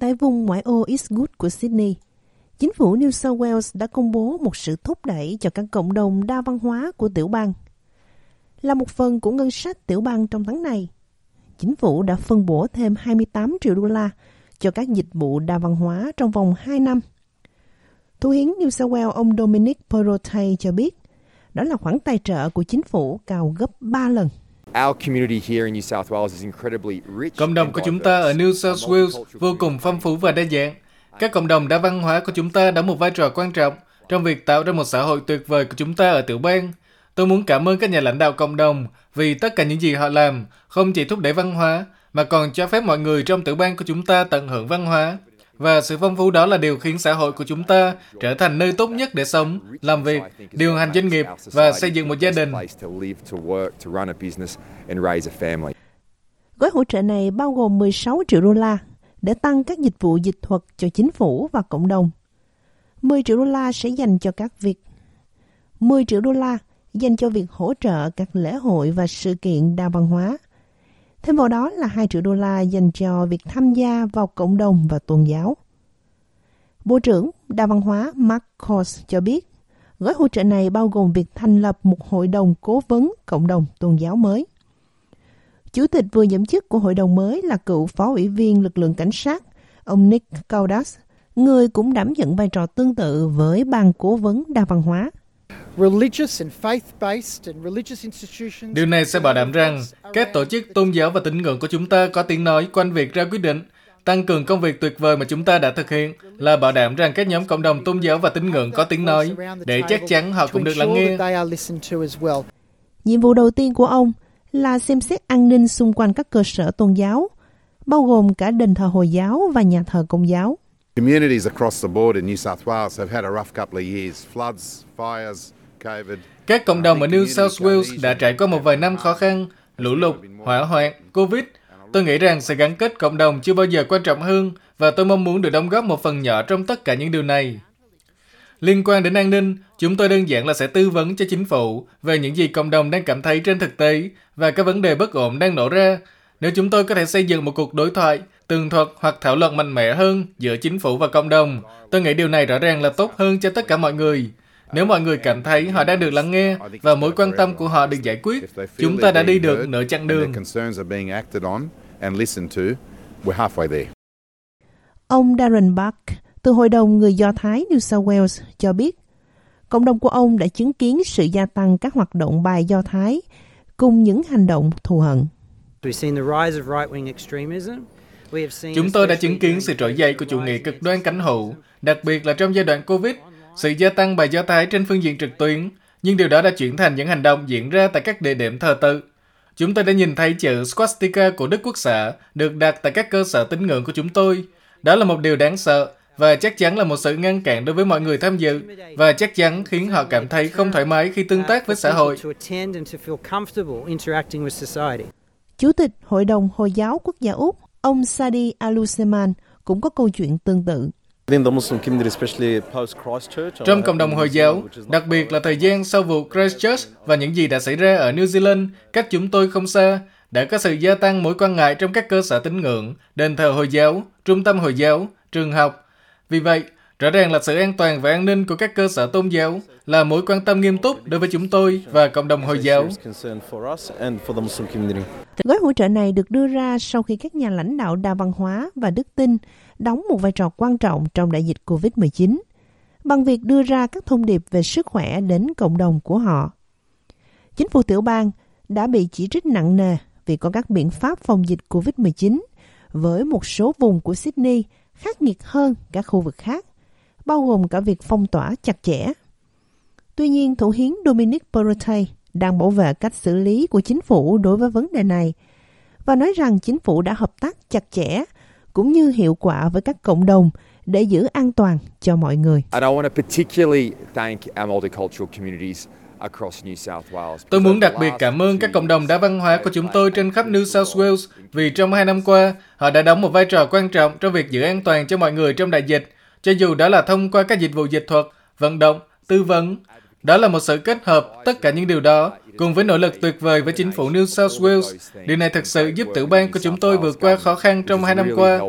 tại vùng ngoại ô Eastwood của Sydney, chính phủ New South Wales đã công bố một sự thúc đẩy cho các cộng đồng đa văn hóa của tiểu bang. Là một phần của ngân sách tiểu bang trong tháng này, chính phủ đã phân bổ thêm 28 triệu đô la cho các dịch vụ đa văn hóa trong vòng 2 năm. Thủ hiến New South Wales ông Dominic Perrottet cho biết, đó là khoản tài trợ của chính phủ cao gấp 3 lần. Cộng đồng của chúng ta ở New South Wales vô cùng phong phú và đa dạng. Các cộng đồng đa văn hóa của chúng ta đóng một vai trò quan trọng trong việc tạo ra một xã hội tuyệt vời của chúng ta ở tiểu bang. Tôi muốn cảm ơn các nhà lãnh đạo cộng đồng vì tất cả những gì họ làm không chỉ thúc đẩy văn hóa mà còn cho phép mọi người trong tiểu bang của chúng ta tận hưởng văn hóa. Và sự phong phú đó là điều khiến xã hội của chúng ta trở thành nơi tốt nhất để sống, làm việc, điều hành doanh nghiệp và xây dựng một gia đình. Gói hỗ trợ này bao gồm 16 triệu đô la để tăng các dịch vụ dịch thuật cho chính phủ và cộng đồng. 10 triệu đô la sẽ dành cho các việc 10 triệu đô la dành cho việc hỗ trợ các lễ hội và sự kiện đa văn hóa. Thêm vào đó là 2 triệu đô la dành cho việc tham gia vào cộng đồng và tôn giáo. Bộ trưởng Đa văn hóa Mark Kors cho biết, gói hỗ trợ này bao gồm việc thành lập một hội đồng cố vấn cộng đồng tôn giáo mới. Chủ tịch vừa nhậm chức của hội đồng mới là cựu phó ủy viên lực lượng cảnh sát, ông Nick Kaudas, người cũng đảm nhận vai trò tương tự với ban cố vấn đa văn hóa. Điều này sẽ bảo đảm rằng các tổ chức tôn giáo và tín ngưỡng của chúng ta có tiếng nói quanh việc ra quyết định. Tăng cường công việc tuyệt vời mà chúng ta đã thực hiện là bảo đảm rằng các nhóm cộng đồng tôn giáo và tín ngưỡng có tiếng nói để chắc chắn họ cũng được lắng nghe. Nhiệm vụ đầu tiên của ông là xem xét an ninh xung quanh các cơ sở tôn giáo, bao gồm cả đền thờ Hồi giáo và nhà thờ Công giáo. Communities across the board in New South Wales have had a rough couple of years. Floods, fires, COVID. Các cộng đồng ở New South Wales đã trải qua một vài năm khó khăn, lũ lụt, hỏa hoạn, Covid. Tôi nghĩ rằng sự gắn kết cộng đồng chưa bao giờ quan trọng hơn và tôi mong muốn được đóng góp một phần nhỏ trong tất cả những điều này. Liên quan đến an ninh, chúng tôi đơn giản là sẽ tư vấn cho chính phủ về những gì cộng đồng đang cảm thấy trên thực tế và các vấn đề bất ổn đang nổ ra. Nếu chúng tôi có thể xây dựng một cuộc đối thoại, tường thuật hoặc thảo luận mạnh mẽ hơn giữa chính phủ và cộng đồng, tôi nghĩ điều này rõ ràng là tốt hơn cho tất cả mọi người. Nếu mọi người cảm thấy họ đang được lắng nghe và mối quan tâm của họ được giải quyết, chúng ta đã đi được nửa chặng đường. Ông Darren Buck từ Hội đồng Người Do Thái New South Wales cho biết, cộng đồng của ông đã chứng kiến sự gia tăng các hoạt động bài Do Thái cùng những hành động thù hận. Chúng tôi đã chứng kiến sự trỗi dậy của chủ nghĩa cực đoan cánh hữu, đặc biệt là trong giai đoạn Covid, sự gia tăng bài Do Thái trên phương diện trực tuyến, nhưng điều đó đã chuyển thành những hành động diễn ra tại các địa điểm thờ tự. Chúng tôi đã nhìn thấy chữ swastika của Đức Quốc xã được đặt tại các cơ sở tín ngưỡng của chúng tôi. Đó là một điều đáng sợ và chắc chắn là một sự ngăn cản đối với mọi người tham dự và chắc chắn khiến họ cảm thấy không thoải mái khi tương tác với xã hội. Chủ tịch Hội đồng Hồi giáo Quốc gia Úc, ông Sadi Aluseman cũng có câu chuyện tương tự. Trong cộng đồng Hồi giáo, đặc biệt là thời gian sau vụ Christchurch và những gì đã xảy ra ở New Zealand, cách chúng tôi không xa, đã có sự gia tăng mối quan ngại trong các cơ sở tín ngưỡng, đền thờ Hồi giáo, trung tâm Hồi giáo, trường học, vì vậy, rõ ràng là sự an toàn và an ninh của các cơ sở tôn giáo là mối quan tâm nghiêm túc đối với chúng tôi và cộng đồng Hồi giáo. Gói hỗ trợ này được đưa ra sau khi các nhà lãnh đạo đa văn hóa và đức tin đóng một vai trò quan trọng trong đại dịch COVID-19 bằng việc đưa ra các thông điệp về sức khỏe đến cộng đồng của họ. Chính phủ tiểu bang đã bị chỉ trích nặng nề vì có các biện pháp phòng dịch COVID-19 với một số vùng của Sydney khắc nghiệt hơn các khu vực khác, bao gồm cả việc phong tỏa chặt chẽ. Tuy nhiên, Thủ hiến Dominic Perrottet đang bảo vệ cách xử lý của chính phủ đối với vấn đề này và nói rằng chính phủ đã hợp tác chặt chẽ cũng như hiệu quả với các cộng đồng để giữ an toàn cho mọi người. Tôi muốn đặc biệt cảm ơn các cộng đồng đa văn hóa của chúng tôi trên khắp New South Wales vì trong hai năm qua, họ đã đóng một vai trò quan trọng trong việc giữ an toàn cho mọi người trong đại dịch, cho dù đó là thông qua các dịch vụ dịch thuật, vận động, tư vấn. Đó là một sự kết hợp tất cả những điều đó Cùng với nỗ lực tuyệt vời với chính phủ New South Wales, điều này thực sự giúp tiểu bang của chúng tôi vượt qua khó khăn trong hai năm qua.